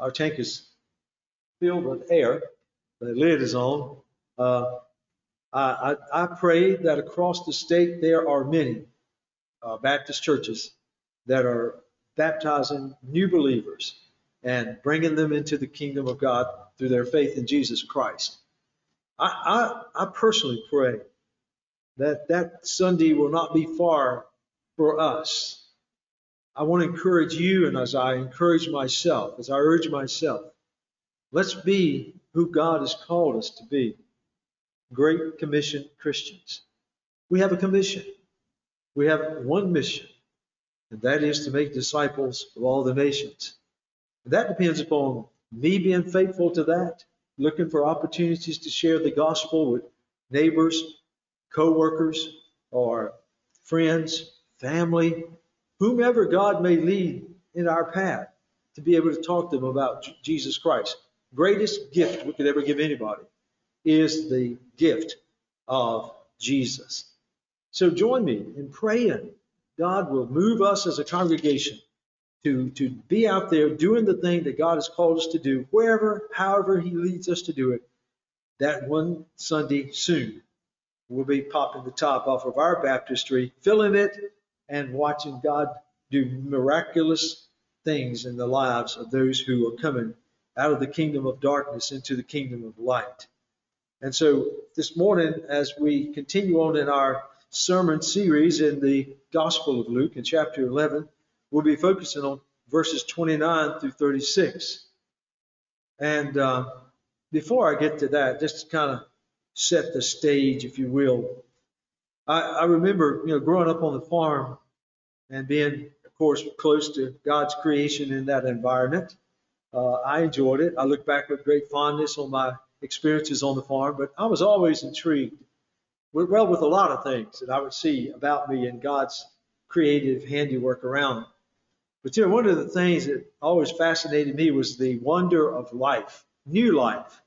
our tank is filled with air, the lid is on. Uh, I, I, I pray that across the state there are many uh, Baptist churches that are baptizing new believers and bringing them into the kingdom of God through their faith in Jesus Christ. I, I, I personally pray that that Sunday will not be far for us. I want to encourage you, and as I encourage myself, as I urge myself, let's be who God has called us to be Great Commission Christians. We have a commission, we have one mission, and that is to make disciples of all the nations. And that depends upon me being faithful to that, looking for opportunities to share the gospel with neighbors, co-workers, or friends, family, whomever God may lead in our path to be able to talk to them about Jesus Christ. Greatest gift we could ever give anybody is the gift of Jesus. So join me in praying. God will move us as a congregation to, to be out there doing the thing that God has called us to do, wherever, however He leads us to do it. That one Sunday soon, we'll be popping the top off of our baptistry, filling it, and watching God do miraculous things in the lives of those who are coming out of the kingdom of darkness into the kingdom of light. And so this morning, as we continue on in our sermon series in the Gospel of Luke in chapter 11, we'll be focusing on verses 29 through 36. And uh, before I get to that, just to kind of set the stage, if you will, I, I remember, you know, growing up on the farm and being, of course, close to God's creation in that environment. Uh, I enjoyed it. I look back with great fondness on my experiences on the farm, but I was always intrigued, with, well, with a lot of things that I would see about me and God's creative handiwork around. But you know, one of the things that always fascinated me was the wonder of life, new life.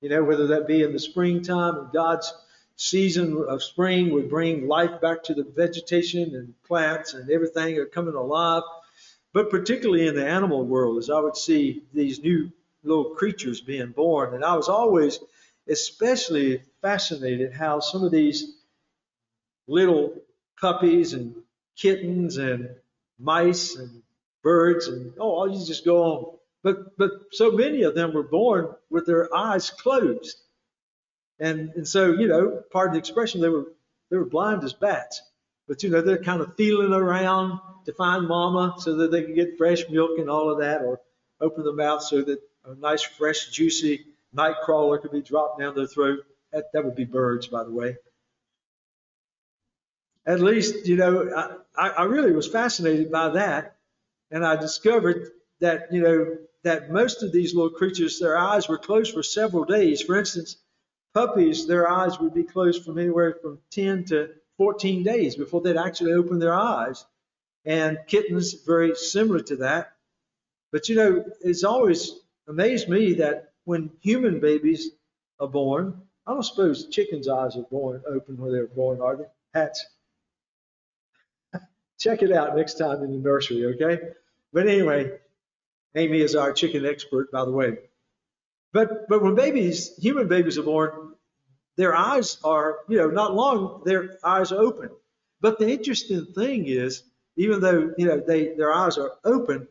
You know, whether that be in the springtime and God's season of spring would bring life back to the vegetation and plants and everything are coming alive. But particularly in the animal world, as I would see these new little creatures being born. And I was always especially fascinated how some of these little puppies and kittens and mice and birds and oh, you just go on. But but so many of them were born with their eyes closed. And and so, you know, pardon the expression, they were they were blind as bats. But you know, they're kind of feeling around to find mama so that they can get fresh milk and all of that, or open the mouth so that a nice, fresh, juicy night crawler could be dropped down their throat. That, that would be birds, by the way. At least, you know, I, I really was fascinated by that. And I discovered that, you know, that most of these little creatures, their eyes were closed for several days. For instance, puppies, their eyes would be closed from anywhere from 10 to 14 days before they'd actually open their eyes. And kittens, very similar to that. But you know, it's always amazed me that when human babies are born, I don't suppose chickens' eyes are born open when they're born, are they? Hats. Check it out next time in the nursery, okay? But anyway, Amy is our chicken expert, by the way. But but when babies, human babies are born, their eyes are, you know, not long, their eyes are open. But the interesting thing is, even though, you know, they their eyes are open,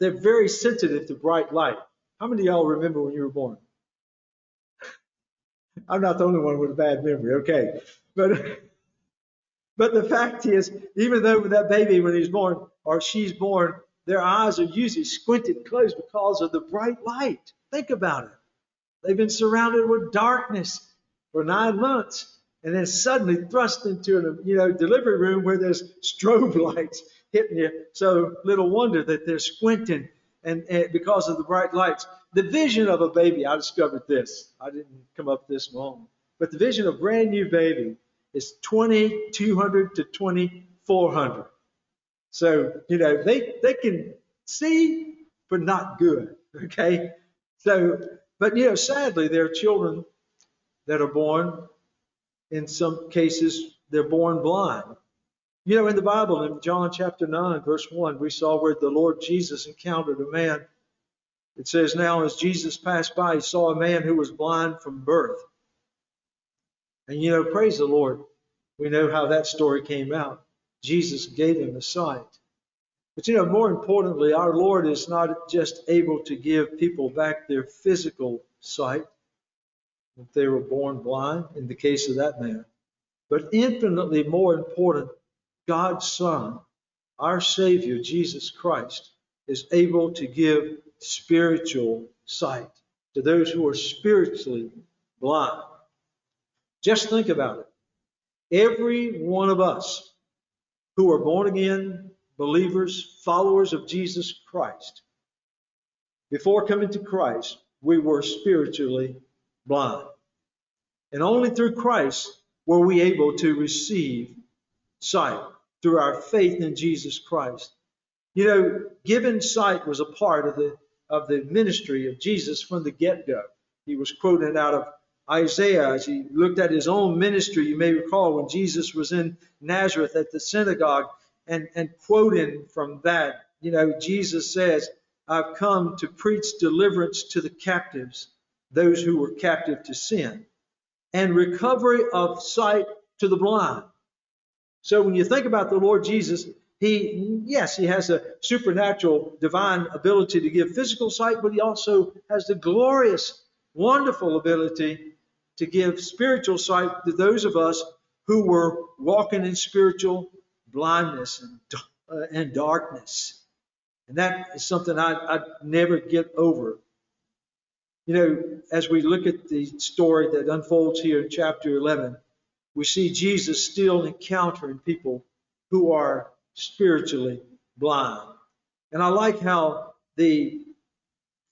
they're very sensitive to bright light. How many of y'all remember when you were born? I'm not the only one with a bad memory, okay. But but the fact is, even though that baby, when he's born or she's born, their eyes are usually squinted closed because of the bright light. Think about it. They've been surrounded with darkness for nine months and then suddenly thrust into a you know delivery room where there's strobe lights hitting you. So little wonder that they're squinting and, and because of the bright lights. The vision of a baby, I discovered this. I didn't come up this moment, but the vision of a brand new baby is 2200 to 2400. So you know they they can see, but not good. Okay, so but you know sadly there are children that are born. In some cases, they're born blind. You know, in the Bible, in John chapter 9, verse 1, we saw where the Lord Jesus encountered a man It says, Now as Jesus passed by, he saw a man who was blind from birth. And you know, praise the Lord. We know how that story came out. Jesus gave him the sight. But you know, more importantly, our Lord is not just able to give people back their physical sight, if they were born blind, in the case of that man, but infinitely more important, God's Son, our Savior, Jesus Christ, is able to give spiritual sight to those who are spiritually blind. Just think about it. Every one of us who are born again believers, followers of Jesus Christ, before coming to Christ, we were spiritually blind. And only through Christ were we able to receive sight through our faith in Jesus Christ. You know, given sight was a part of the of the ministry of Jesus from the get-go. He was quoted out of Isaiah as he looked at his own ministry. You may recall when Jesus was in Nazareth at the synagogue and, and quoting from that, you know, Jesus says, I've come to preach deliverance to the captives, those who were captive to sin, and recovery of sight to the blind. So when you think about the Lord Jesus, he, yes, he has a supernatural divine ability to give physical sight, but he also has the glorious, wonderful ability to give spiritual sight to those of us who were walking in spiritual blindness and, uh, and darkness. And that is something I, I never get over. You know, as we look at the story that unfolds here in chapter 11, we see Jesus still encountering people who are spiritually blind. And I like how the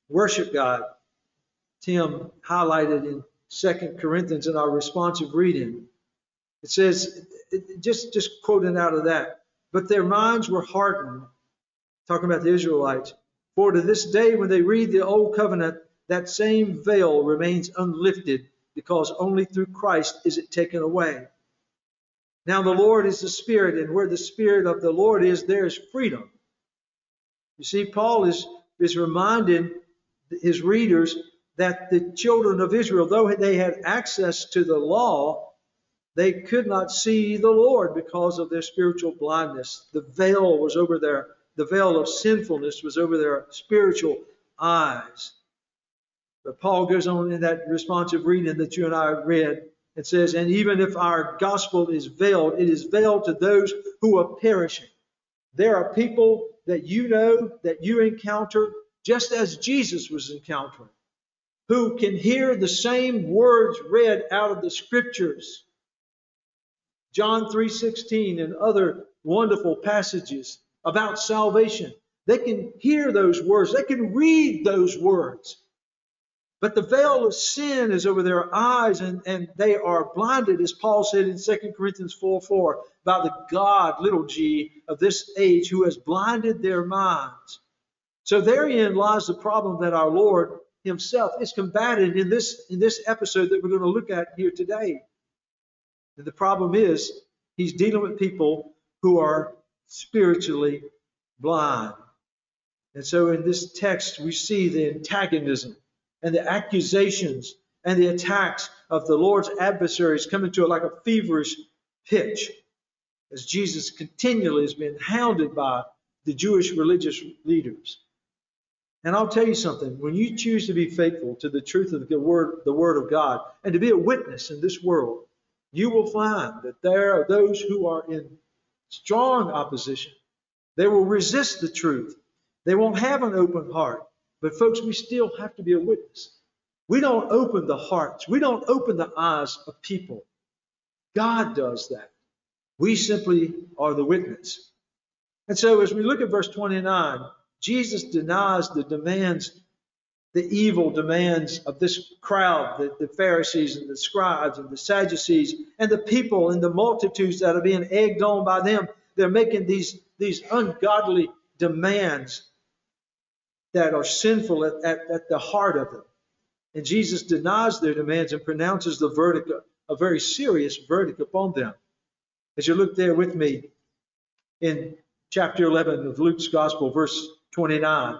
worship guide, Tim, highlighted in Second Corinthians in our responsive reading. It says, just, just quoting out of that, but their minds were hardened, talking about the Israelites. For to this day, when they read the Old Covenant, that same veil remains unlifted because only through Christ is it taken away. Now the Lord is the Spirit, and where the Spirit of the Lord is, there is freedom. You see, Paul is, is reminding his readers that the children of Israel, though they had access to the law, they could not see the Lord because of their spiritual blindness. The veil was over their, the veil of sinfulness was over their spiritual eyes. But Paul goes on in that responsive reading that you and I read it says, And even if our gospel is veiled, it is veiled to those who are perishing. There are people that you know, that you encounter, just as Jesus was encountering, who can hear the same words read out of the scriptures. John 3:16 and other wonderful passages about salvation. They can hear those words. They can read those words. But the veil of sin is over their eyes and, and they are blinded, as Paul said in 2 Corinthians 4 4, by the God, little g, of this age who has blinded their minds. So therein lies the problem that our Lord himself is combated in this, in this episode that we're going to look at here today. And the problem is he's dealing with people who are spiritually blind. And so in this text, we see the antagonism and the accusations and the attacks of the Lord's adversaries coming to like a feverish pitch as Jesus continually has been hounded by the Jewish religious leaders. And I'll tell you something, when you choose to be faithful to the truth of the word, the word of God and to be a witness in this world, you will find that there are those who are in strong opposition. They will resist the truth. They won't have an open heart. But folks, we still have to be a witness. We don't open the hearts. We don't open the eyes of people. God does that. We simply are the witness. And so as we look at verse 29, Jesus denies the demands, the evil demands of this crowd, the, the Pharisees and the scribes and the Sadducees and the people and the multitudes that are being egged on by them. They're making these, these ungodly demands that are sinful at, at, at the heart of them. And Jesus denies their demands and pronounces the verdict, a very serious verdict upon them. As you look there with me in chapter 11 of Luke's Gospel, verse 29.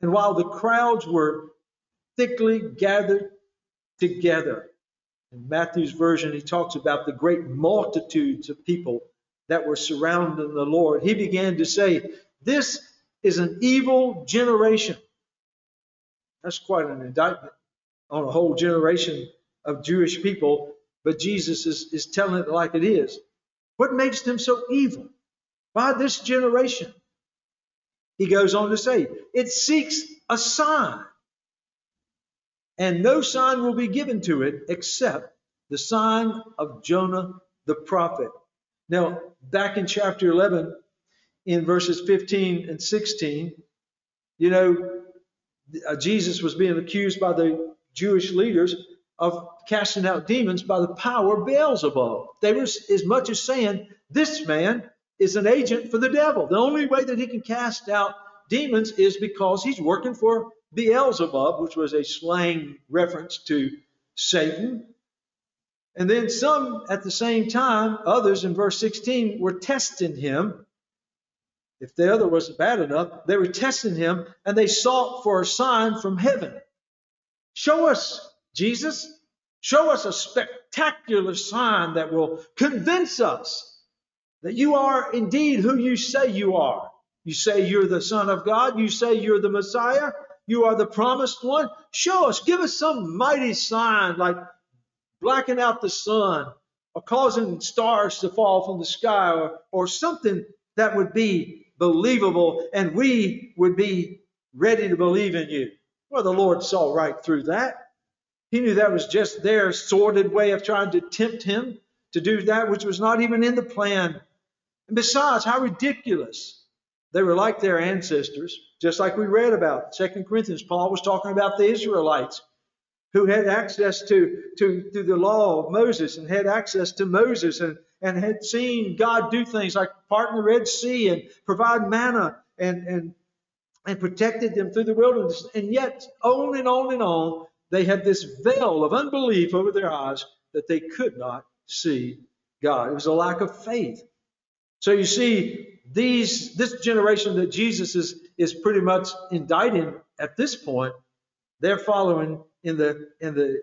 And while the crowds were thickly gathered together, in Matthew's version, he talks about the great multitudes of people that were surrounding the Lord. He began to say, This is an evil generation. That's quite an indictment on a whole generation of Jewish people, but Jesus is, is telling it like it is. What makes them so evil? By this generation. He goes on to say, it seeks a sign, and no sign will be given to it except the sign of Jonah the prophet. Now, back in chapter 11, in verses 15 and 16, you know, uh, Jesus was being accused by the Jewish leaders of casting out demons by the power of Beelzebub. They were as much as saying, This man is an agent for the devil. The only way that he can cast out demons is because he's working for Beelzebub, which was a slang reference to Satan. And then some at the same time, others in verse 16, were testing him. If the other wasn't bad enough, they were testing him and they sought for a sign from heaven. Show us, Jesus, show us a spectacular sign that will convince us that you are indeed who you say you are. You say you're the Son of God. You say you're the Messiah. You are the promised one. Show us, give us some mighty sign like blacking out the sun or causing stars to fall from the sky or, or something that would be believable and we would be ready to believe in you. Well, the Lord saw right through that. He knew that was just their sordid way of trying to tempt him to do that which was not even in the plan. And besides, how ridiculous. They were like their ancestors, just like we read about. Second Corinthians, Paul was talking about the Israelites who had access to, to, to the law of Moses and had access to Moses and, and had seen God do things like part the Red Sea and provide manna and, and, and protected them through the wilderness. And yet, on and on and on, they had this veil of unbelief over their eyes that they could not see God. It was a lack of faith. So you see, these this generation that Jesus is is pretty much indicting at this point, they're following in the in the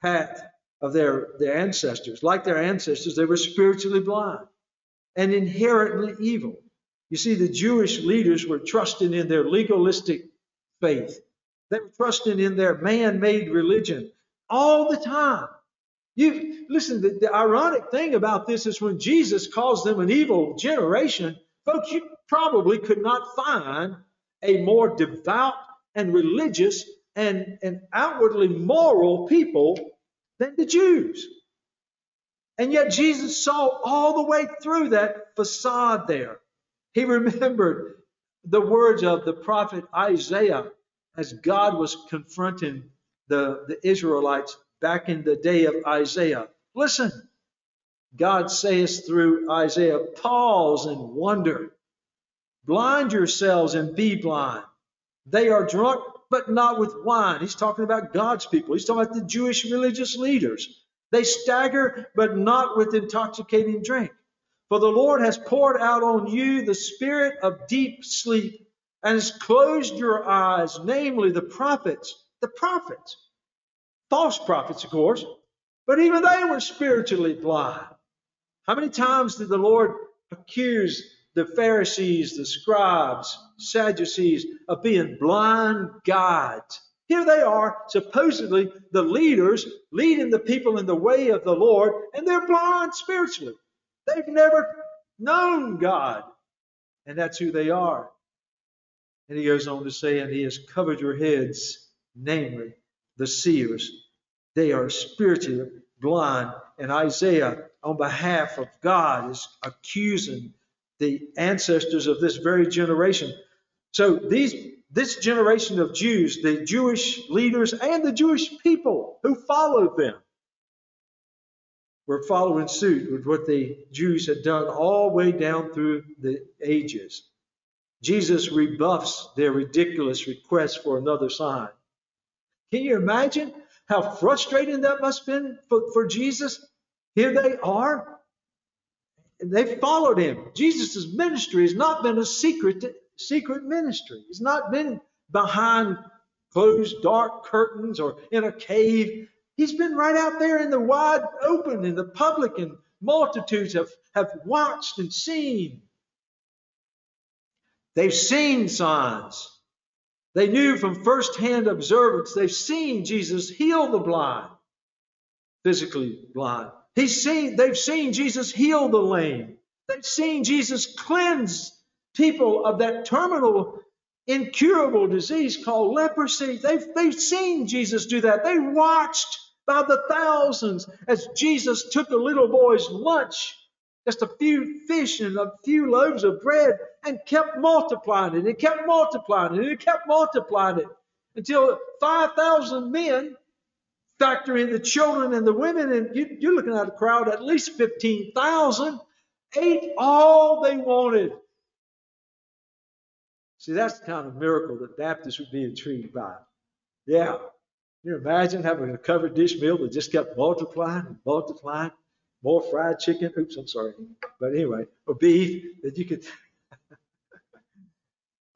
path of their their ancestors. Like their ancestors, they were spiritually blind and inherently evil. You see, the Jewish leaders were trusting in their legalistic faith. They were trusting in their man-made religion all the time. You listen, the, the ironic thing about this is when Jesus calls them an evil generation, folks, you probably could not find a more devout and religious and, and outwardly moral people than the Jews. And yet Jesus saw all the way through that facade there. He remembered the words of the prophet Isaiah as God was confronting the, the Israelites back in the day of Isaiah. Listen, God says through Isaiah, pause and wonder. Blind yourselves and be blind. They are drunk, but not with wine. He's talking about God's people. He's talking about the Jewish religious leaders. They stagger, but not with intoxicating drink. For the Lord has poured out on you the spirit of deep sleep and has closed your eyes, namely the prophets, the prophets false prophets, of course, but even they were spiritually blind. How many times did the Lord accuse the Pharisees, the scribes, Sadducees of being blind guides? Here they are, supposedly the leaders leading the people in the way of the Lord, and they're blind spiritually. They've never known God, and that's who they are. And he goes on to say, and he has covered your heads, namely the seers. They are spiritually blind. And Isaiah, on behalf of God, is accusing the ancestors of this very generation. So these this generation of Jews, the Jewish leaders and the Jewish people who followed them, were following suit with what the Jews had done all the way down through the ages. Jesus rebuffs their ridiculous request for another sign. Can you imagine how frustrating that must have been for, for Jesus? Here they are. They followed him. Jesus' ministry has not been a secret, secret ministry. It's not been behind closed dark curtains or in a cave. He's been right out there in the wide open in the public and multitudes have, have watched and seen. They've seen signs. They knew from firsthand observance, they've seen Jesus heal the blind, physically blind. He's seen, they've seen Jesus heal the lame. They've seen Jesus cleanse people of that terminal, incurable disease called leprosy. They've, they've seen Jesus do that. They watched by the thousands as Jesus took a little boy's lunch, just a few fish and a few loaves of bread, and kept multiplying it and kept multiplying it and kept multiplying it until 5,000 men factor in the children and the women, and you, are looking at a crowd at least 15,000, ate all they wanted. See, that's the kind of miracle that Baptists would be intrigued by. Yeah. Can you imagine having a covered dish meal that just kept multiplying and multiplying? More fried chicken. Oops, I'm sorry. But anyway, or beef that you could.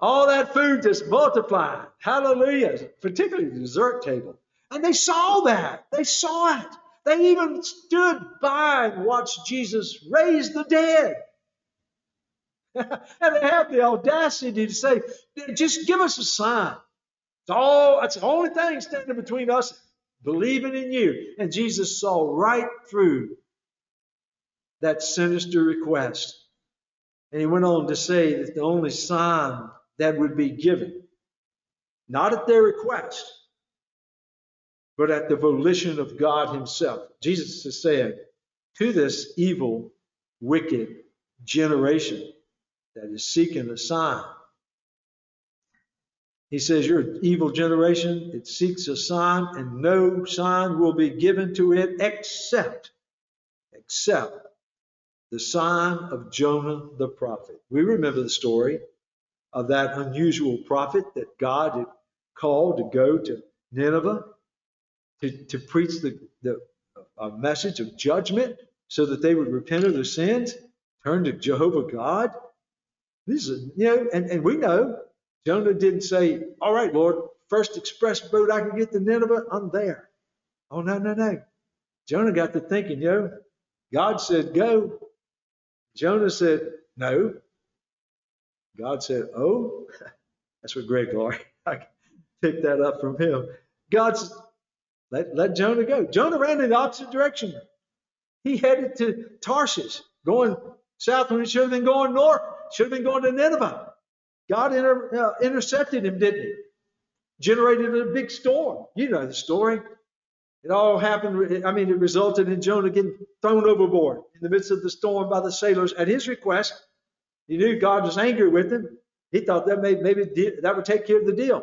All that food just multiplied. Hallelujah. Particularly the dessert table. And they saw that. They saw it. They even stood by and watched Jesus raise the dead. and they had the audacity to say, just give us a sign. It's all, that's the only thing standing between us believing in you. And Jesus saw right through that sinister request. And he went on to say that the only sign that would be given, not at their request, but at the volition of God Himself. Jesus is saying to this evil, wicked generation that is seeking a sign. He says, You're an evil generation. It seeks a sign, and no sign will be given to it except, except the sign of Jonah the prophet. We remember the story of that unusual prophet that God had called to go to Nineveh to, to preach the, the uh, message of judgment so that they would repent of their sins, turn to Jehovah God. This is, you know, and, and we know Jonah didn't say, All right, Lord, first express boat I can get to Nineveh, I'm there. Oh, no, no, no. Jonah got to thinking, you know, God said go. Jonah said no. God said, Oh, that's what Greg Laurie, I picked that up from him. God's let, let Jonah go. Jonah ran in the opposite direction. He headed to Tarshish, going south when he should have been going north, should have been going to Nineveh. God inter, uh, intercepted him, didn't he? Generated a big storm. You know the story. It all happened, I mean, it resulted in Jonah getting thrown overboard in the midst of the storm by the sailors at his request. He knew God was angry with him. He thought that may, maybe that would take care of the deal.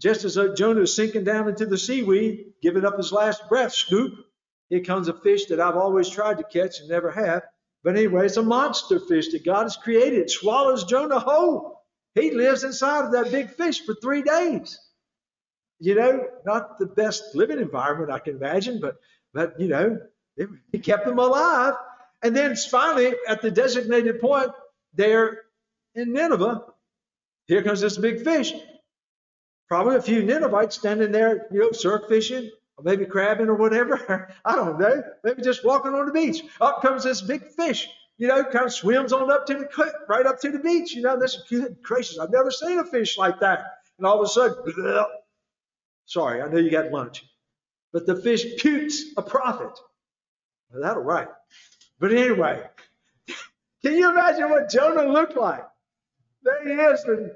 Just as uh, Jonah is sinking down into the seaweed, giving up his last breath, scoop, here comes a fish that I've always tried to catch and never have. But anyway, it's a monster fish that God has created. It swallows Jonah whole. He lives inside of that big fish for three days. You know, not the best living environment I can imagine, but but you know, he kept him alive. And then finally, at the designated point there in Nineveh, here comes this big fish. Probably a few Ninevites standing there, you know, surf fishing, or maybe crabbing or whatever. I don't know. Maybe just walking on the beach. Up comes this big fish, you know, kind of swims on up to the cliff, right up to the beach. You know, this good gracious, I've never seen a fish like that. And all of a sudden, bleh, sorry, I know you got lunch, but the fish pukes a prophet. Well, that'll right. But anyway, can you imagine what Jonah looked like? There he is, and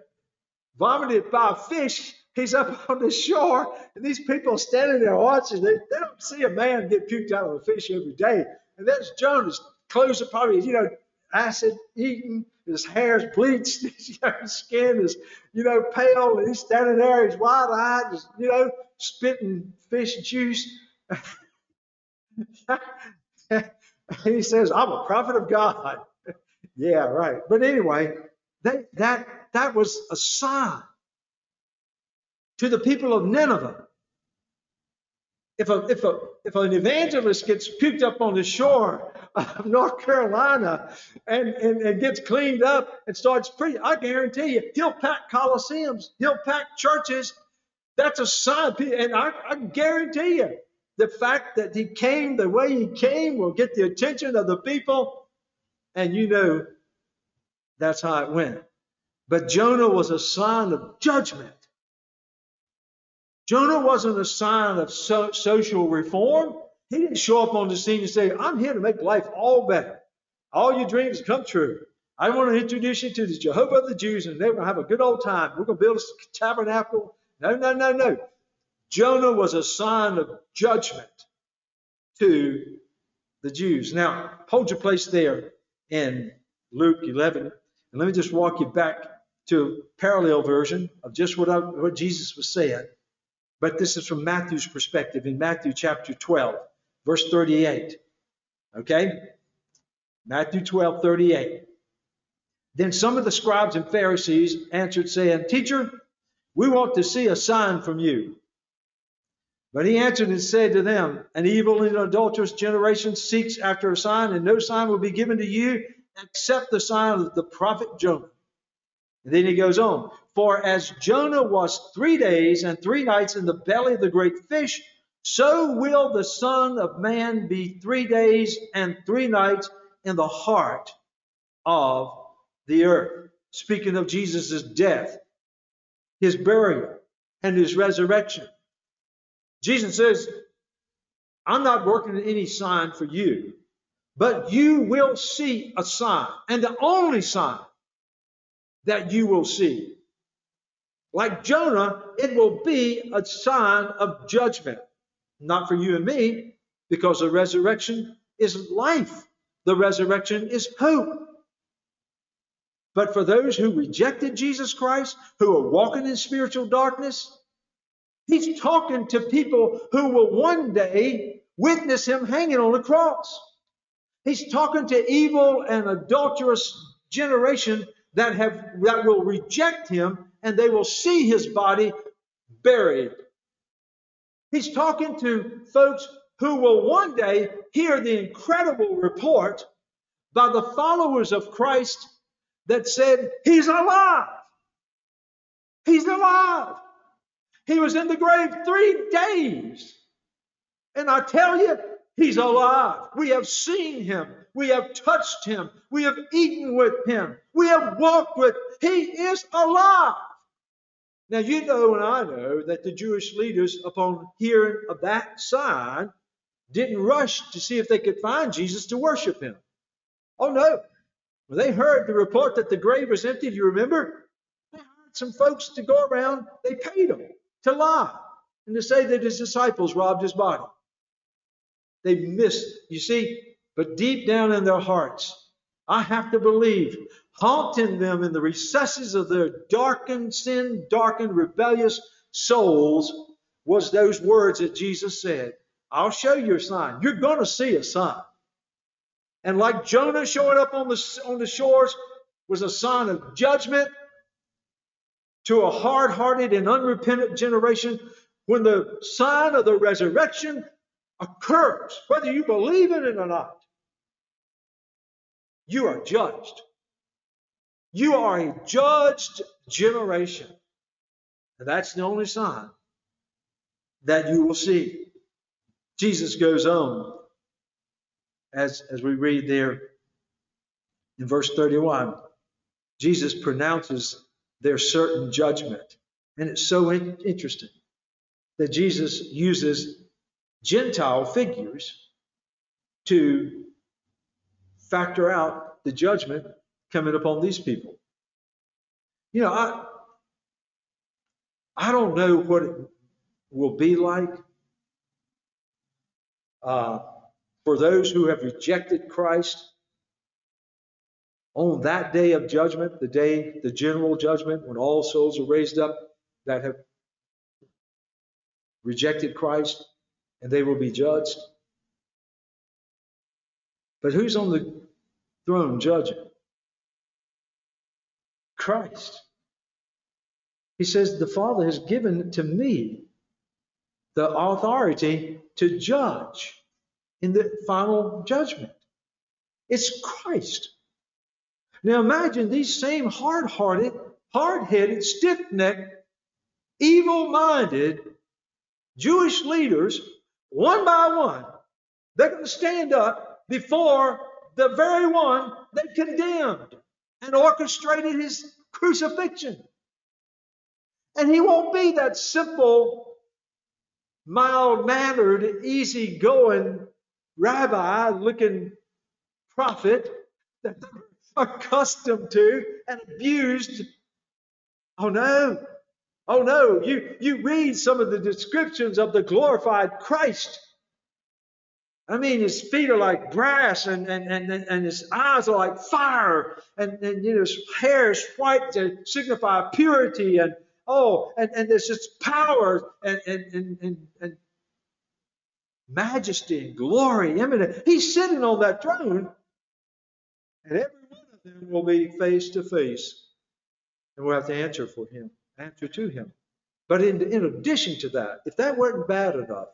vomited by a fish He's up on the shore, and these people standing there watching. They, they don't see a man get puked out of a fish every day. And there's Jonah's clothes are probably, you know, acid eaten. His hair's bleached. His skin is, you know, pale. And he's standing there. He's wide eyed, you know, spitting fish juice. he says, I'm a prophet of God. Yeah, right. But anyway, they, that, that was a sign to the people of Nineveh if a if a if an evangelist gets picked up on the shore of North Carolina and, and, and gets cleaned up and starts preaching, I guarantee you, he'll pack coliseums, he'll pack churches. That's a sign, and I, I guarantee you, the fact that he came the way he came will get the attention of the people, and you know that's how it went. But Jonah was a sign of judgment. Jonah wasn't a sign of so, social reform. He didn't show up on the scene and say, I'm here to make life all better. All your dreams come true. I want to introduce you to the Jehovah of the Jews, and they're going to have a good old time. We're going to build a tabernacle. No, no, no, no. Jonah was a sign of judgment to the Jews. Now, hold your place there in Luke 11, and let me just walk you back to a parallel version of just what, I, what Jesus was saying. But this is from Matthew's perspective in Matthew chapter 12, verse 38. Okay? Matthew 12, 38. Then some of the scribes and Pharisees answered, saying, Teacher, we want to see a sign from you. But he answered and said to them, An evil and adulterous generation seeks after a sign, and no sign will be given to you except the sign of the prophet Jonah. And then he goes on, For as Jonah was three days and three nights in the belly of the great fish, so will the Son of Man be three days and three nights in the heart of the earth. Speaking of Jesus' death, his burial, and his resurrection. Jesus says, I'm not working any sign for you, but you will see a sign, and the only sign that you will see. Like Jonah, it will be a sign of judgment. Not for you and me, because the resurrection is life. The resurrection is hope. But for those who rejected Jesus Christ, who are walking in spiritual darkness, he's talking to people who will one day witness him hanging on the cross. He's talking to evil and adulterous generation that have that will reject him and they will see his body buried. He's talking to folks who will one day hear the incredible report by the followers of Christ that said, He's alive. He's alive. He was in the grave three days. And I tell you, He's alive. We have seen Him. We have touched him. We have eaten with him. We have walked with. him. He is alive. Now you know and I know that the Jewish leaders, upon hearing of that sign, didn't rush to see if they could find Jesus to worship him. Oh no. When they heard the report that the grave was empty, do you remember? They hired some folks to go around, they paid them to lie and to say that his disciples robbed his body. They missed. You see, but deep down in their hearts, I have to believe, haunting them in the recesses of their darkened, sin darkened, rebellious souls, was those words that Jesus said I'll show you a sign. You're going to see a sign. And like Jonah showing up on the, on the shores was a sign of judgment to a hard hearted and unrepentant generation, when the sign of the resurrection occurs, whether you believe in it or not, you are judged. You are a judged generation. And that's the only sign that you will see. Jesus goes on, as, as we read there in verse 31. Jesus pronounces their certain judgment. And it's so in- interesting that Jesus uses Gentile figures to factor out the judgment coming upon these people. You know, I I don't know what it will be like uh, for those who have rejected Christ on that day of judgment, the day, the general judgment, when all souls are raised up that have rejected Christ and they will be judged. But who's on the throne judging? Christ. He says, The Father has given to me the authority to judge in the final judgment. It's Christ. Now imagine these same hard hearted, hard headed, stiff necked, evil minded Jewish leaders, one by one, they're going to stand up before the very one they condemned and orchestrated his crucifixion. And he won't be that simple, mild mannered, easy going rabbi looking prophet that they're accustomed to and abused. Oh no. Oh no. You, you read some of the descriptions of the glorified Christ. I mean, his feet are like brass and, and, and, and his eyes are like fire and, and you know, his hair is white to signify purity and oh, and, and there's this power and, and, and, and, and majesty and glory imminent. He's sitting on that throne, and every them will be face to face, and we'll have to answer for him, answer to him. But in, in addition to that, if that weren't bad enough,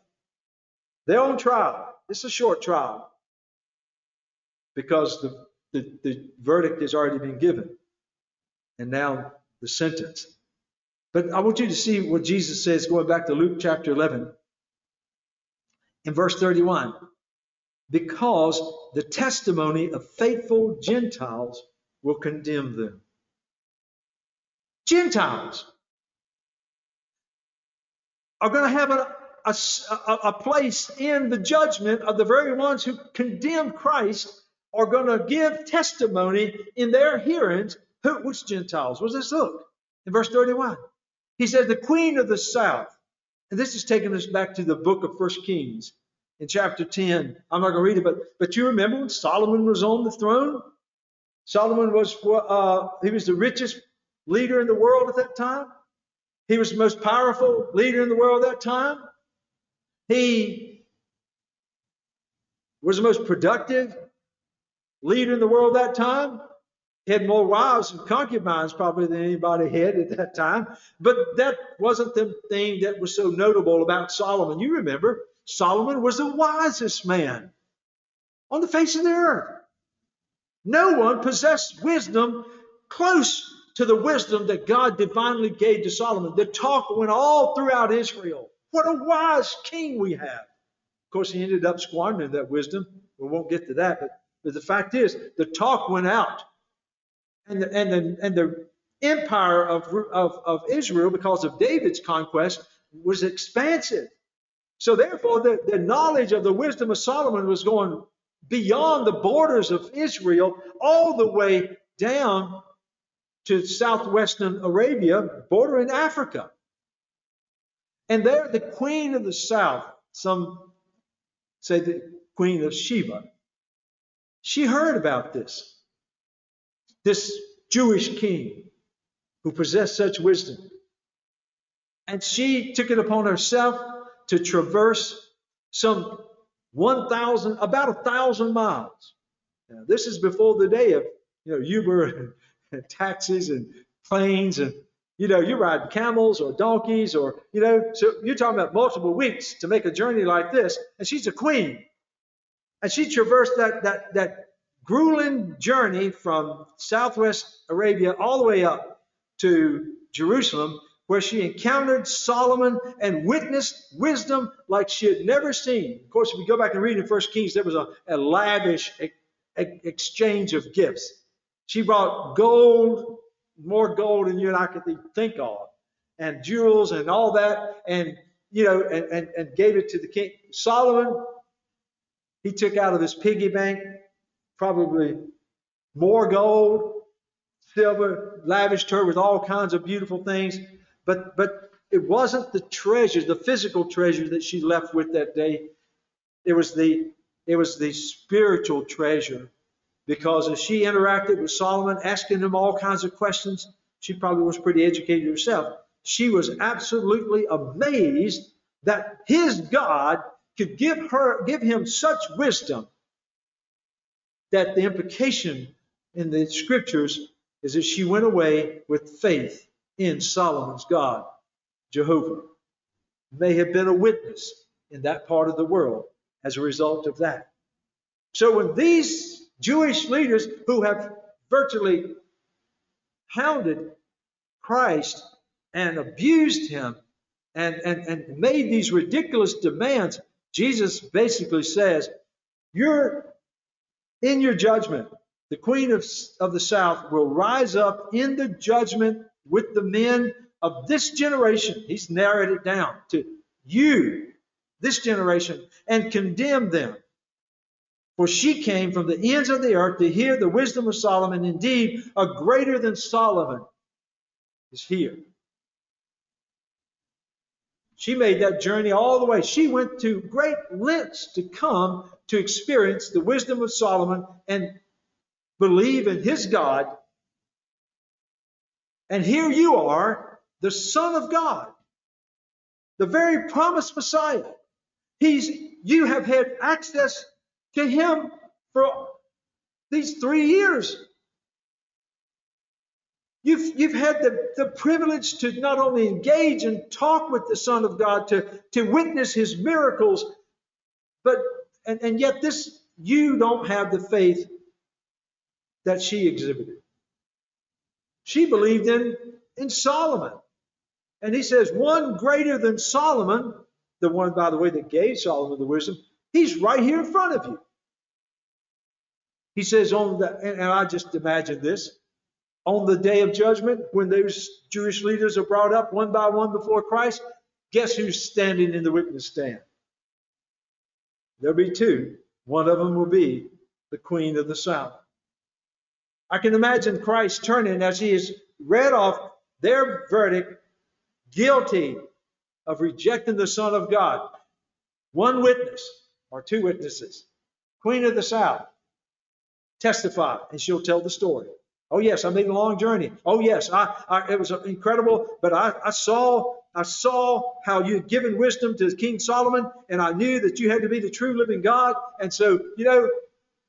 they're on trial. It's a short trial because the, the, the verdict has already been given, and now the sentence. But I want you to see what Jesus says going back to Luke chapter 11 in verse 31 because the testimony of faithful Gentiles will condemn them. Gentiles are going to have a, a, a, place in the judgment of the very ones who condemned Christ are going to give testimony in their hearings. Who, which Gentiles? Was this look in verse 31? He says, The queen of the south and this is taking us back to the book of First Kings in chapter 10. I'm not going to read it, but, but you remember when Solomon was on the throne? Solomon was, uh, he was the richest leader in the world at that time. He was the most powerful leader in the world at that time. He was the most productive leader in the world at that time. He had more wives and concubines probably than anybody had at that time. But that wasn't the thing that was so notable about Solomon. You remember, Solomon was the wisest man on the face of the earth. No one possessed wisdom close to the wisdom that God divinely gave to Solomon. The talk went all throughout Israel. What a wise king we have. Of course, he ended up squandering that wisdom. We won't get to that, but, but the fact is, the talk went out and the, and the, and the empire of, of, of Israel, because of David's conquest, was expansive. So therefore, the, the knowledge of the wisdom of Solomon was going beyond the borders of Israel, all the way down to southwestern Arabia, bordering Africa. And there, the queen of the south, some say the queen of Sheba, she heard about this this Jewish king who possessed such wisdom. And she took it upon herself to traverse some 1,000, about a thousand miles. Now, this is before the day of, you know, Uber and taxis and planes and, you know, you ride camels or donkeys or, you know, so you're talking about multiple weeks to make a journey like this. And she's a queen. And she traversed that, that, that grueling journey from southwest Arabia all the way up to Jerusalem, where she encountered Solomon and witnessed wisdom like she had never seen. Of course, if we go back and read in First Kings, there was a, a lavish exchange of gifts. She brought gold, more gold than you and I could think of, and jewels and all that, and you know, and, and, and gave it to the king. Solomon, he took out of his piggy bank probably more gold, silver, lavished her with all kinds of beautiful things. But, but it wasn't the treasure, the physical treasure that she left with that day. It was the, it was the spiritual treasure. Because as she interacted with Solomon, asking him all kinds of questions, she probably was pretty educated herself. She was absolutely amazed that his God could give her, give him such wisdom that the implication in the scriptures is that she went away with faith in Solomon's God, Jehovah. may have been a witness in that part of the world as a result of that. So when these Jewish leaders who have virtually hounded Christ and abused him and, and, and made these ridiculous demands, Jesus basically says, You're in your judgment. The queen of, of the south will rise up in the judgment with the men of this generation. He's narrowed it down to you, this generation, and condemn them. For she came from the ends of the earth to hear the wisdom of Solomon. Indeed, a greater than Solomon is here. She made that journey all the way. She went to great lengths to come to experience the wisdom of Solomon and believe in his God. And here you are, the Son of God, the very promised Messiah. He's, you have had access to him for these three years. You've, you've had the, the privilege to not only engage and talk with the Son of God, to, to witness his miracles, but and, and yet this you don't have the faith that she exhibited. She believed in, in Solomon. And he says, one greater than Solomon, the one, by the way, that gave Solomon the wisdom, he's right here in front of you. He says, on the, and I just imagine this, on the day of judgment, when those Jewish leaders are brought up one by one before Christ, guess who's standing in the witness stand? There'll be two. One of them will be the Queen of the South. I can imagine Christ turning as he has read off their verdict, guilty of rejecting the Son of God. One witness or two witnesses, Queen of the South, testify, and she'll tell the story. Oh yes, I made a long journey. Oh yes, I, I it was incredible, but I, I saw I saw how you had given wisdom to King Solomon, and I knew that you had to be the true living God. And so, you know,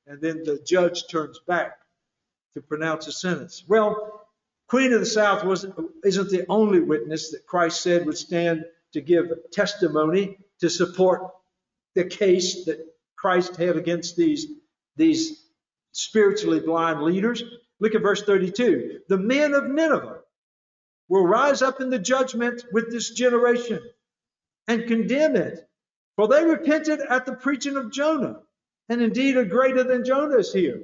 and then the judge turns back to pronounce a sentence. Well, Queen of the South wasn't isn't the only witness that Christ said would stand to give testimony to support the case that Christ had against these these spiritually blind leaders. Look at verse 32. The men of Nineveh will rise up in the judgment with this generation and condemn it. For they repented at the preaching of Jonah, and indeed are greater than Jonah is here.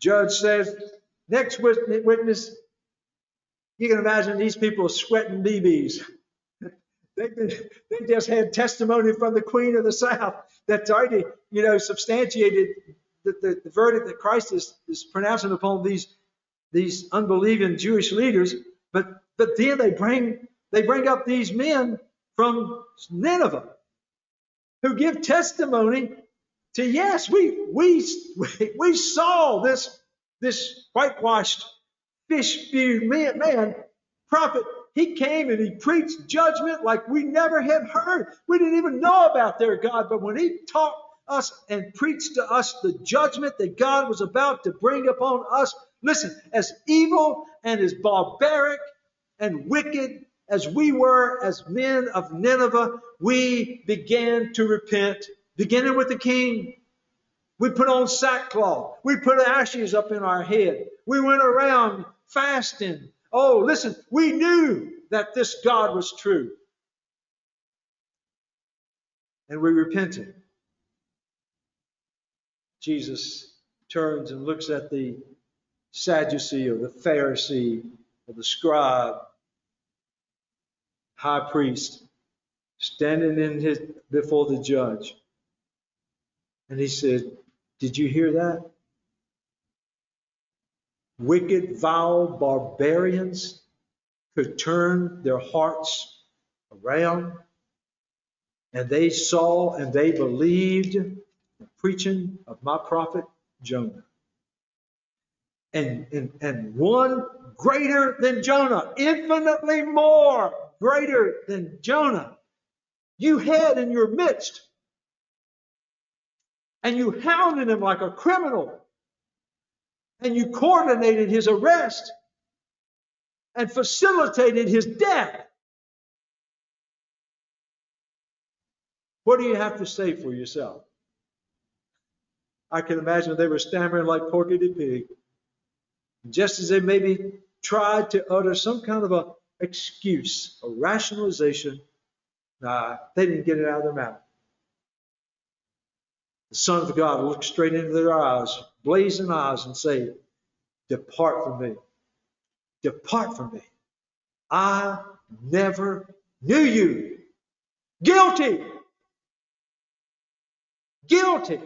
Judge says, next witness, you can imagine these people sweating BBs. they, they just had testimony from the Queen of the South that's already, you know, substantiated the, the, the verdict that Christ is, is pronouncing upon these these unbelieving Jewish leaders, but but then they bring they bring up these men from Nineveh who give testimony to yes, we we we saw this this whitewashed fish spewed man, man prophet. He came and he preached judgment like we never had heard. We didn't even know about their God, but when he taught us and preached to us the judgment that God was about to bring upon us, Listen, as evil and as barbaric and wicked as we were as men of Nineveh, we began to repent, beginning with the king. We put on sackcloth. We put ashes up in our head. We went around fasting. Oh, listen, we knew that this God was true. And we repented. Jesus turns and looks at the Sadducee or the Pharisee or the scribe, high priest, standing in his before the judge. And he said, Did you hear that? Wicked, vile barbarians could turn their hearts around. And they saw and they believed the preaching of my prophet Jonah and, and, and one greater than Jonah, infinitely more greater than Jonah, you had in your midst. And you hounded him like a criminal. And you coordinated his arrest. and facilitated his death. What do you have to say for yourself? I can imagine they were stammering like Porky the Pig. Just as they maybe tried to utter some kind of a excuse, a rationalization, nah, they didn't get it out of their mouth. The Son of God looked straight into their eyes, blazing eyes, and say, Depart from me. Depart from me. I never knew you. Guilty. Guilty.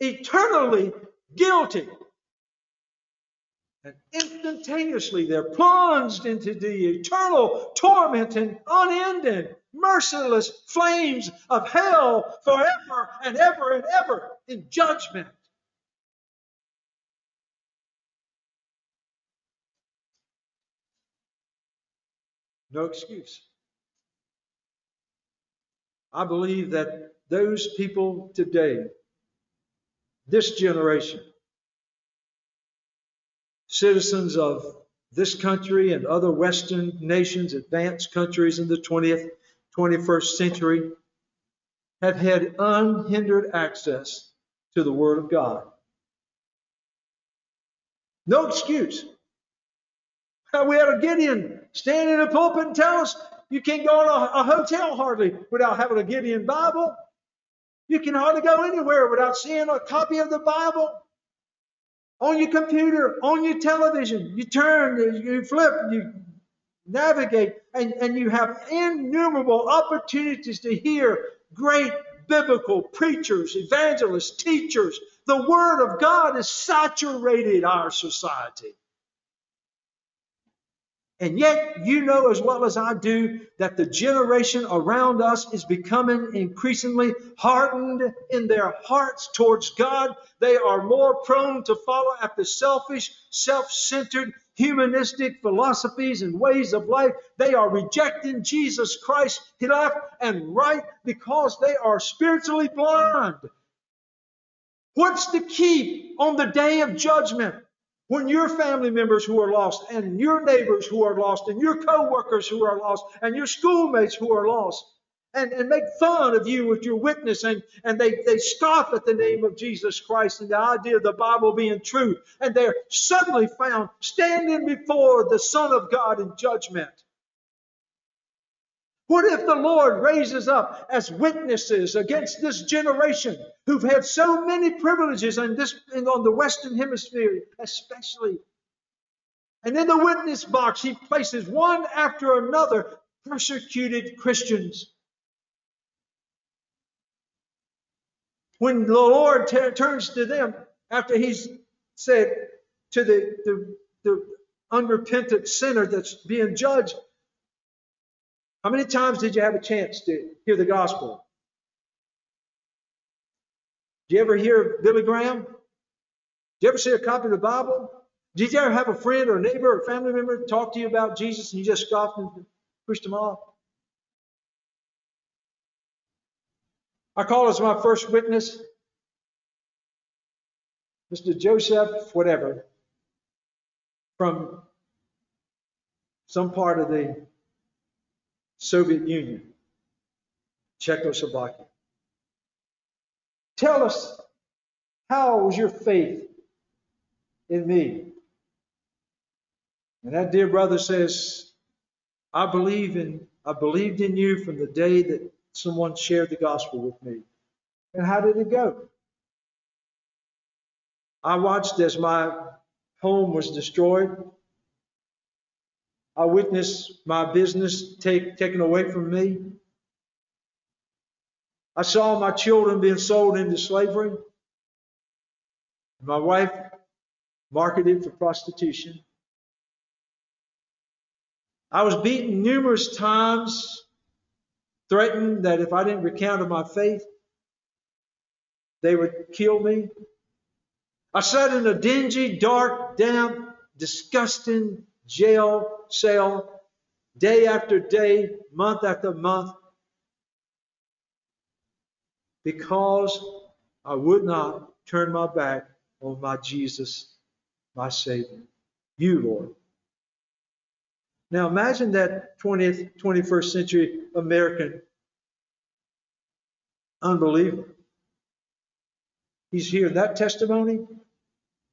Eternally guilty. And instantaneously they're plunged into the eternal torment and unending, merciless flames of hell forever and ever and ever in judgment. No excuse. I believe that those people today, this generation, citizens of this country and other Western nations, advanced countries in the 20th, 21st century, have had unhindered access to the Word of God. No excuse. We had a Gideon stand in the pulpit and tell us you can't go in a, a hotel hardly without having a Gideon Bible. You can hardly go anywhere without seeing a copy of the Bible on your computer, on your television. You turn, you flip, you navigate, and, and you have innumerable opportunities to hear great biblical preachers, evangelists, teachers. The Word of God has saturated our society. And yet, you know as well as I do that the generation around us is becoming increasingly hardened in their hearts towards God. They are more prone to follow after selfish, self centered, humanistic philosophies and ways of life. They are rejecting Jesus Christ left and right because they are spiritually blind. What's the key on the day of judgment? When your family members who are lost, and your neighbors who are lost, and your co-workers who are lost, and your schoolmates who are lost, and, and make fun of you with your witness, and, and they, they scoff at the name of Jesus Christ and the idea of the Bible being true, and they're suddenly found standing before the Son of God in judgment. What if the Lord raises up as witnesses against this generation who've had so many privileges in this, on the Western Hemisphere, especially? And in the witness box, he places one after another persecuted Christians. When the Lord turns to them after he's said to the, the, the unrepentant sinner that's being judged, how many times did you have a chance to hear the gospel? Did you ever hear Billy Graham? Did you ever see a copy of the Bible? Did you ever have a friend or a neighbor or family member talk to you about Jesus and you just scoffed and pushed them off? I call as my first witness Mr. Joseph, whatever, from some part of the Soviet Union, Czechoslovakia. Tell us, how was your faith in me? And that dear brother says, I believe in I believed in you from the day that someone shared the gospel with me. And how did it go? I watched as my home was destroyed. I witnessed my business take, taken away from me. I saw my children being sold into slavery. My wife marketed for prostitution. I was beaten numerous times, threatened that if I didn't recount of my faith, they would kill me. I sat in a dingy, dark, damp, disgusting jail cell day after day, month after month, because I would not turn my back on my Jesus, my Savior. you, Lord. Now imagine that 20th, 21st century American unbeliever. He's hearing that testimony,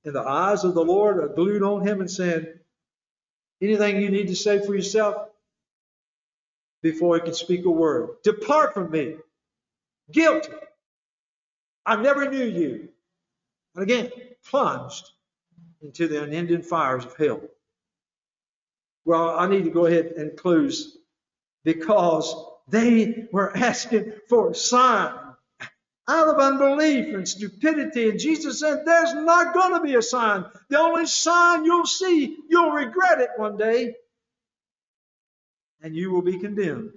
and the eyes of the Lord are glued on him and saying, Anything you need to say for yourself before he can speak a word. Depart from me. Guilty. I never knew you. And again, plunged into the unending fires of hell. Well, I need to go ahead and close because they were asking for a sign out of unbelief and stupidity. And Jesus said, There's not going to be a sign. The only sign you'll see, you'll regret it one day, and you will be condemned.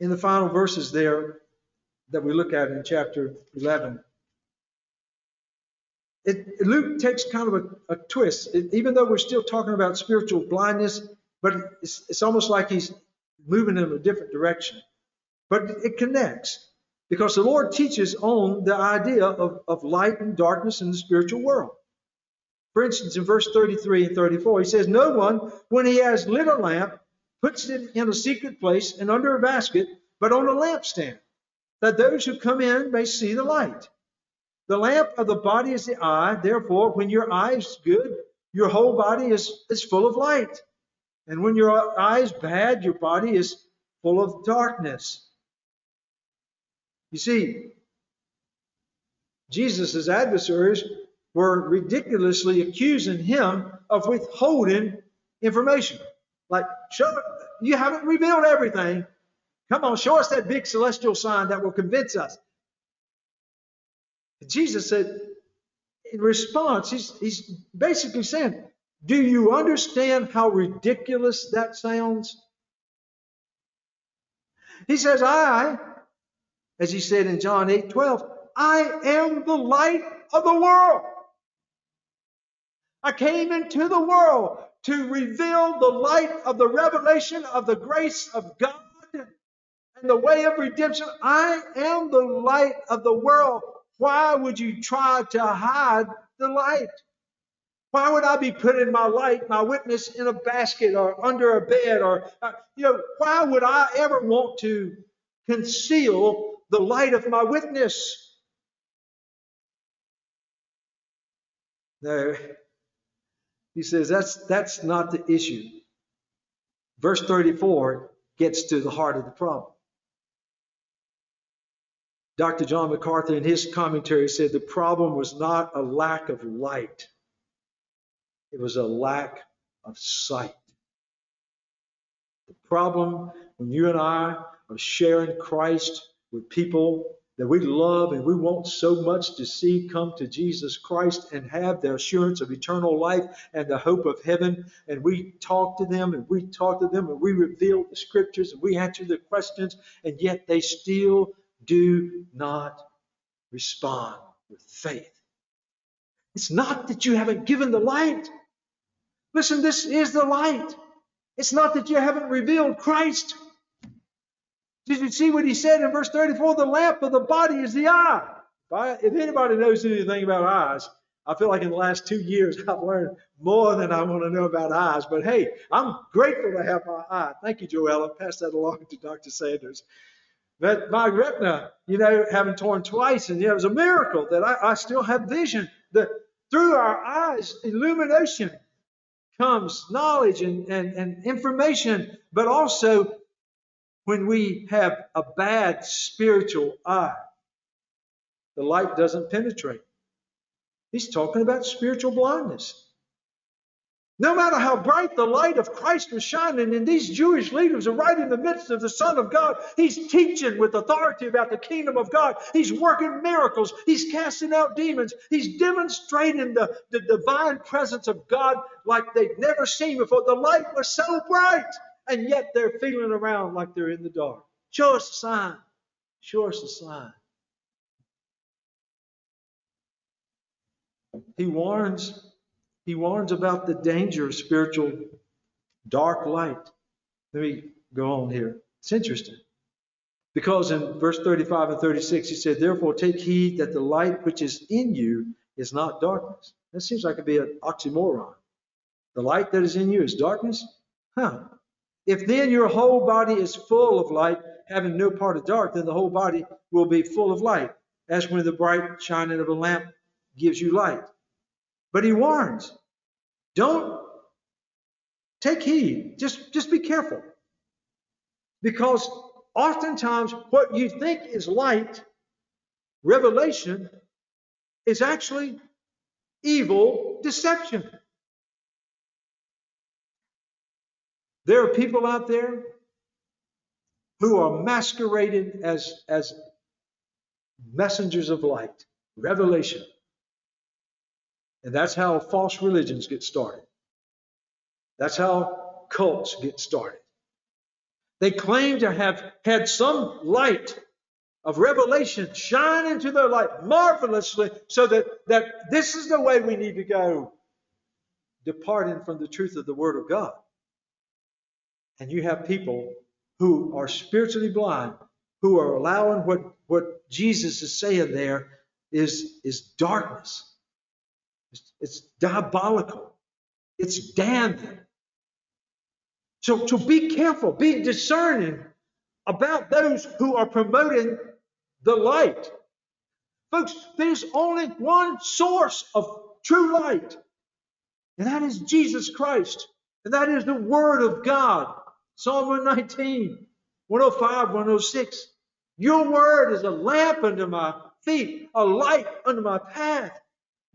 In the final verses there that we look at in chapter 11, it, Luke takes kind of a, a twist. It, even though we're still talking about spiritual blindness, but it's, it's almost like he's moving in a different direction. But it connects because the Lord teaches on the idea of, of light and darkness in the spiritual world. For instance, in verse 33 and 34, he says, No one, when he has lit a lamp, puts it in a secret place and under a basket, but on a lampstand, that those who come in may see the light. The lamp of the body is the eye. Therefore, when your eye is good, your whole body is, is full of light. And when your eye is bad, your body is full of darkness. You see, Jesus' adversaries were ridiculously accusing him of withholding information. Like, show, you haven't revealed everything. Come on, show us that big celestial sign that will convince us. Jesus said, in response, he's, he's basically saying, Do you understand how ridiculous that sounds? He says, I, as he said in John 8 12, I am the light of the world. I came into the world to reveal the light of the revelation of the grace of God and the way of redemption. I am the light of the world. Why would you try to hide the light? Why would I be putting my light, my witness, in a basket or under a bed? Or, uh, you know, why would I ever want to conceal the light of my witness? No. He says that's, that's not the issue. Verse 34 gets to the heart of the problem. Dr. John MacArthur, in his commentary, said the problem was not a lack of light, it was a lack of sight. The problem when you and I are sharing Christ with people that we love and we want so much to see come to Jesus Christ and have the assurance of eternal life and the hope of heaven. And we talk to them and we talk to them and we reveal the scriptures and we answer their questions, and yet they still do not respond with faith. It's not that you haven't given the light. Listen, this is the light. It's not that you haven't revealed Christ. Did you see what he said in verse 34? The lamp of the body is the eye. If anybody knows anything about eyes, I feel like in the last two years I've learned more than I want to know about eyes. But hey, I'm grateful to have my eye. Thank you, Joella. Pass that along to Dr. Sanders. But my retina, you know, having torn twice, and you know, it was a miracle that I, I still have vision. That through our eyes, illumination comes knowledge and, and, and information, but also when we have a bad spiritual eye, the light doesn't penetrate. He's talking about spiritual blindness. No matter how bright the light of Christ was shining, and these Jewish leaders are right in the midst of the Son of God, he's teaching with authority about the kingdom of God. He's working miracles. He's casting out demons. He's demonstrating the, the divine presence of God like they've never seen before. The light was so bright, and yet they're feeling around like they're in the dark. Show us a sign. Show us a sign. He warns he warns about the danger of spiritual dark light. Let me go on here. It's interesting. Because in verse 35 and 36, he said, Therefore take heed that the light which is in you is not darkness. That seems like it'd be an oxymoron. The light that is in you is darkness? Huh. If then your whole body is full of light, having no part of dark, then the whole body will be full of light, as when the bright shining of a lamp gives you light. But he warns, don't take heed. Just, just be careful. Because oftentimes what you think is light, revelation, is actually evil deception. There are people out there who are masquerading as, as messengers of light, revelation. And that's how false religions get started. That's how cults get started. They claim to have had some light of revelation shine into their life marvelously so that, that this is the way we need to go, departing from the truth of the Word of God. And you have people who are spiritually blind, who are allowing what, what Jesus is saying there is, is darkness. It's, it's diabolical. It's damning. So, so be careful, be discerning about those who are promoting the light. Folks, there's only one source of true light, and that is Jesus Christ, and that is the Word of God. Psalm 119, 105, 106. Your word is a lamp unto my feet, a light unto my path.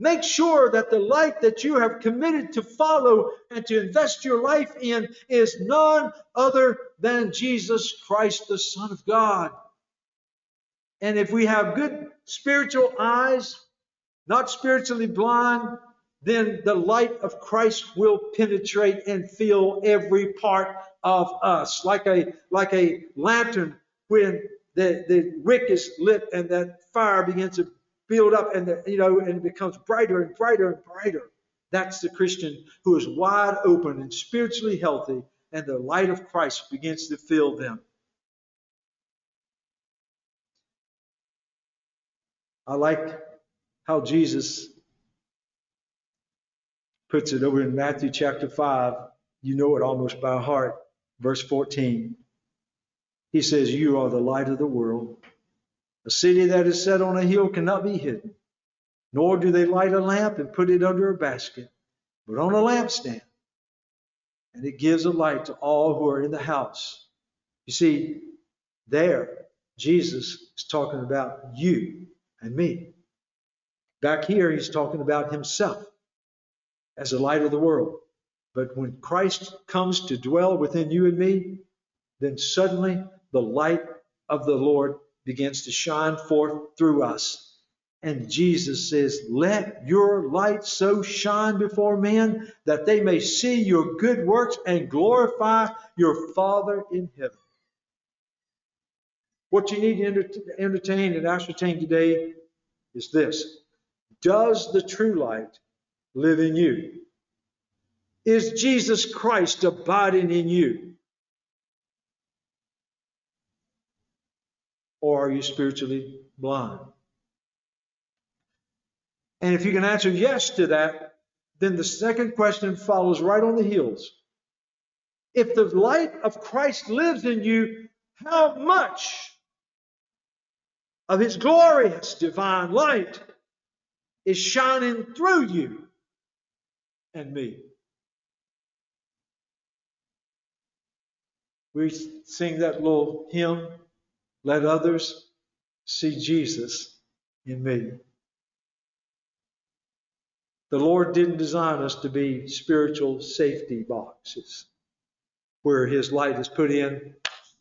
Make sure that the light that you have committed to follow and to invest your life in is none other than Jesus Christ, the Son of God. And if we have good spiritual eyes, not spiritually blind, then the light of Christ will penetrate and fill every part of us. Like a, like a lantern when the, the wick is lit and that fire begins to build up and the, you know and it becomes brighter and brighter and brighter. That's the Christian who is wide open and spiritually healthy, and the light of Christ begins to fill them. I like how Jesus puts it over in Matthew chapter 5. You know it almost by heart. Verse 14. He says, You are the light of the world. A city that is set on a hill cannot be hidden, nor do they light a lamp and put it under a basket, but on a lampstand. And it gives a light to all who are in the house. You see, there, Jesus is talking about you and me. Back here, he's talking about himself as the light of the world. But when Christ comes to dwell within you and me, then suddenly the light of the Lord begins to shine forth through us. And Jesus says, Let your light so shine before men that they may see your good works and glorify your Father in heaven. What you need to entertain and ascertain today is this Does the true light live in you? Is Jesus Christ abiding in you? Or are you spiritually blind? And if you can answer yes to that, then the second question follows right on the heels. If the light of Christ lives in you, how much of his glorious divine light is shining through you and me? We sing that little hymn let others see Jesus in me. The Lord didn't design us to be spiritual safety boxes where His light is put in,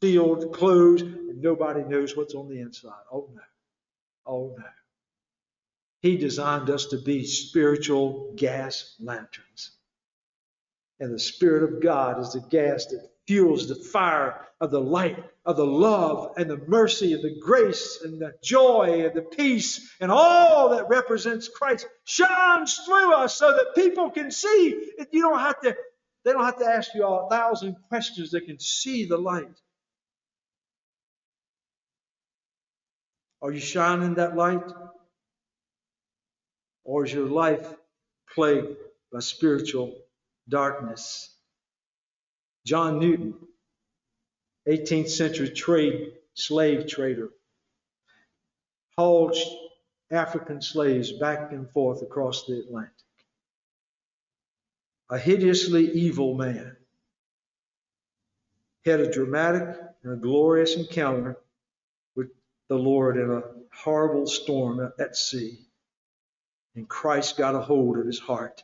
sealed, closed, and nobody knows what's on the inside. Oh no. Oh no. He designed us to be spiritual gas lanterns. And the Spirit of God is the gas that fuels the fire of the light of the love and the mercy and the grace and the joy and the peace and all that represents Christ shines through us so that people can see. You don't have to, they don't have to ask you a thousand questions. They can see the light. Are you shining that light? Or is your life plagued by spiritual darkness? John Newton, 18th century trade slave trader, hauled African slaves back and forth across the Atlantic. A hideously evil man had a dramatic and a glorious encounter with the Lord in a horrible storm at sea. And Christ got a hold of his heart.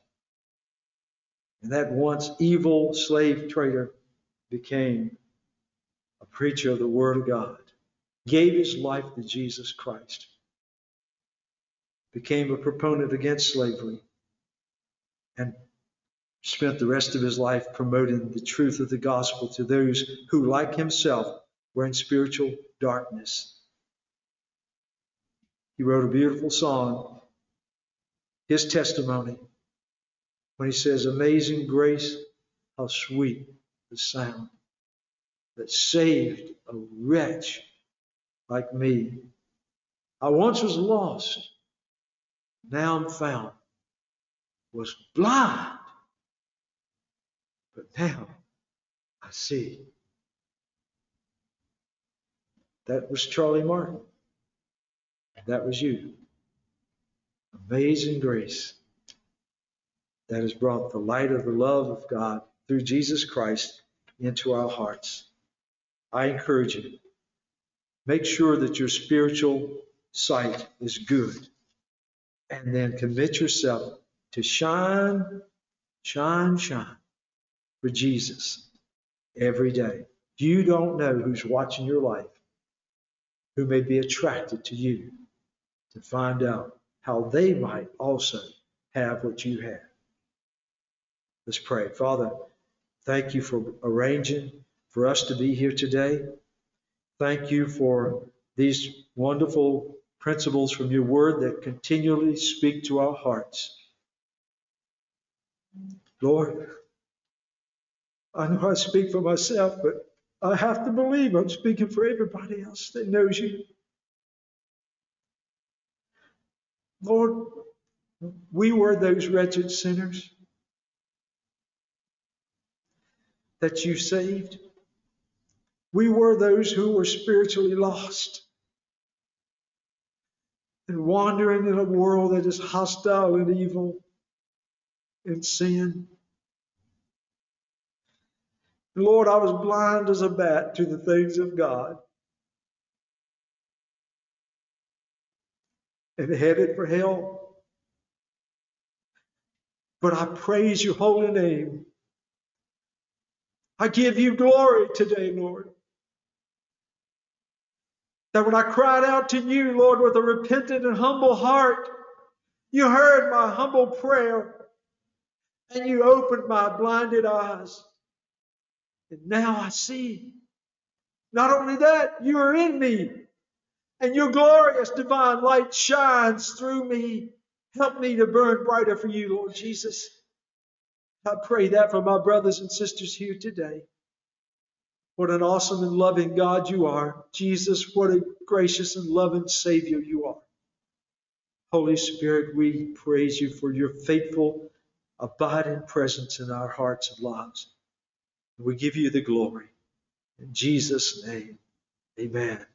And that once evil slave trader became a preacher of the Word of God, gave his life to Jesus Christ, became a proponent against slavery, and spent the rest of his life promoting the truth of the gospel to those who, like himself, were in spiritual darkness. He wrote a beautiful song, his testimony, when he says, Amazing grace, how sweet the sound that saved a wretch like me. I once was lost, now I'm found, was blind, but now I see. That was Charlie Martin. That was you. Amazing grace that has brought the light of the love of God through Jesus Christ into our hearts. I encourage you, make sure that your spiritual sight is good. And then commit yourself to shine, shine, shine for Jesus every day. You don't know who's watching your life, who may be attracted to you to find out how they might also have what you have. Let's pray. Father, thank you for arranging for us to be here today. Thank you for these wonderful principles from your word that continually speak to our hearts. Lord, I know I speak for myself, but I have to believe I'm speaking for everybody else that knows you. Lord, we were those wretched sinners that you saved. We were those who were spiritually lost and wandering in a world that is hostile and evil and sin. Lord, I was blind as a bat to the things of God and headed for hell. But I praise your holy name. I give you glory today, Lord that when I cried out to you, Lord, with a repentant and humble heart, you heard my humble prayer and you opened my blinded eyes. And now I see. Not only that, you are in me and your glorious divine light shines through me. Help me to burn brighter for you, Lord Jesus. I pray that for my brothers and sisters here today. What an awesome and loving God you are. Jesus, what a gracious and loving Savior you are. Holy Spirit, we praise you for your faithful, abiding presence in our hearts and lives. We give you the glory. In Jesus' name, amen.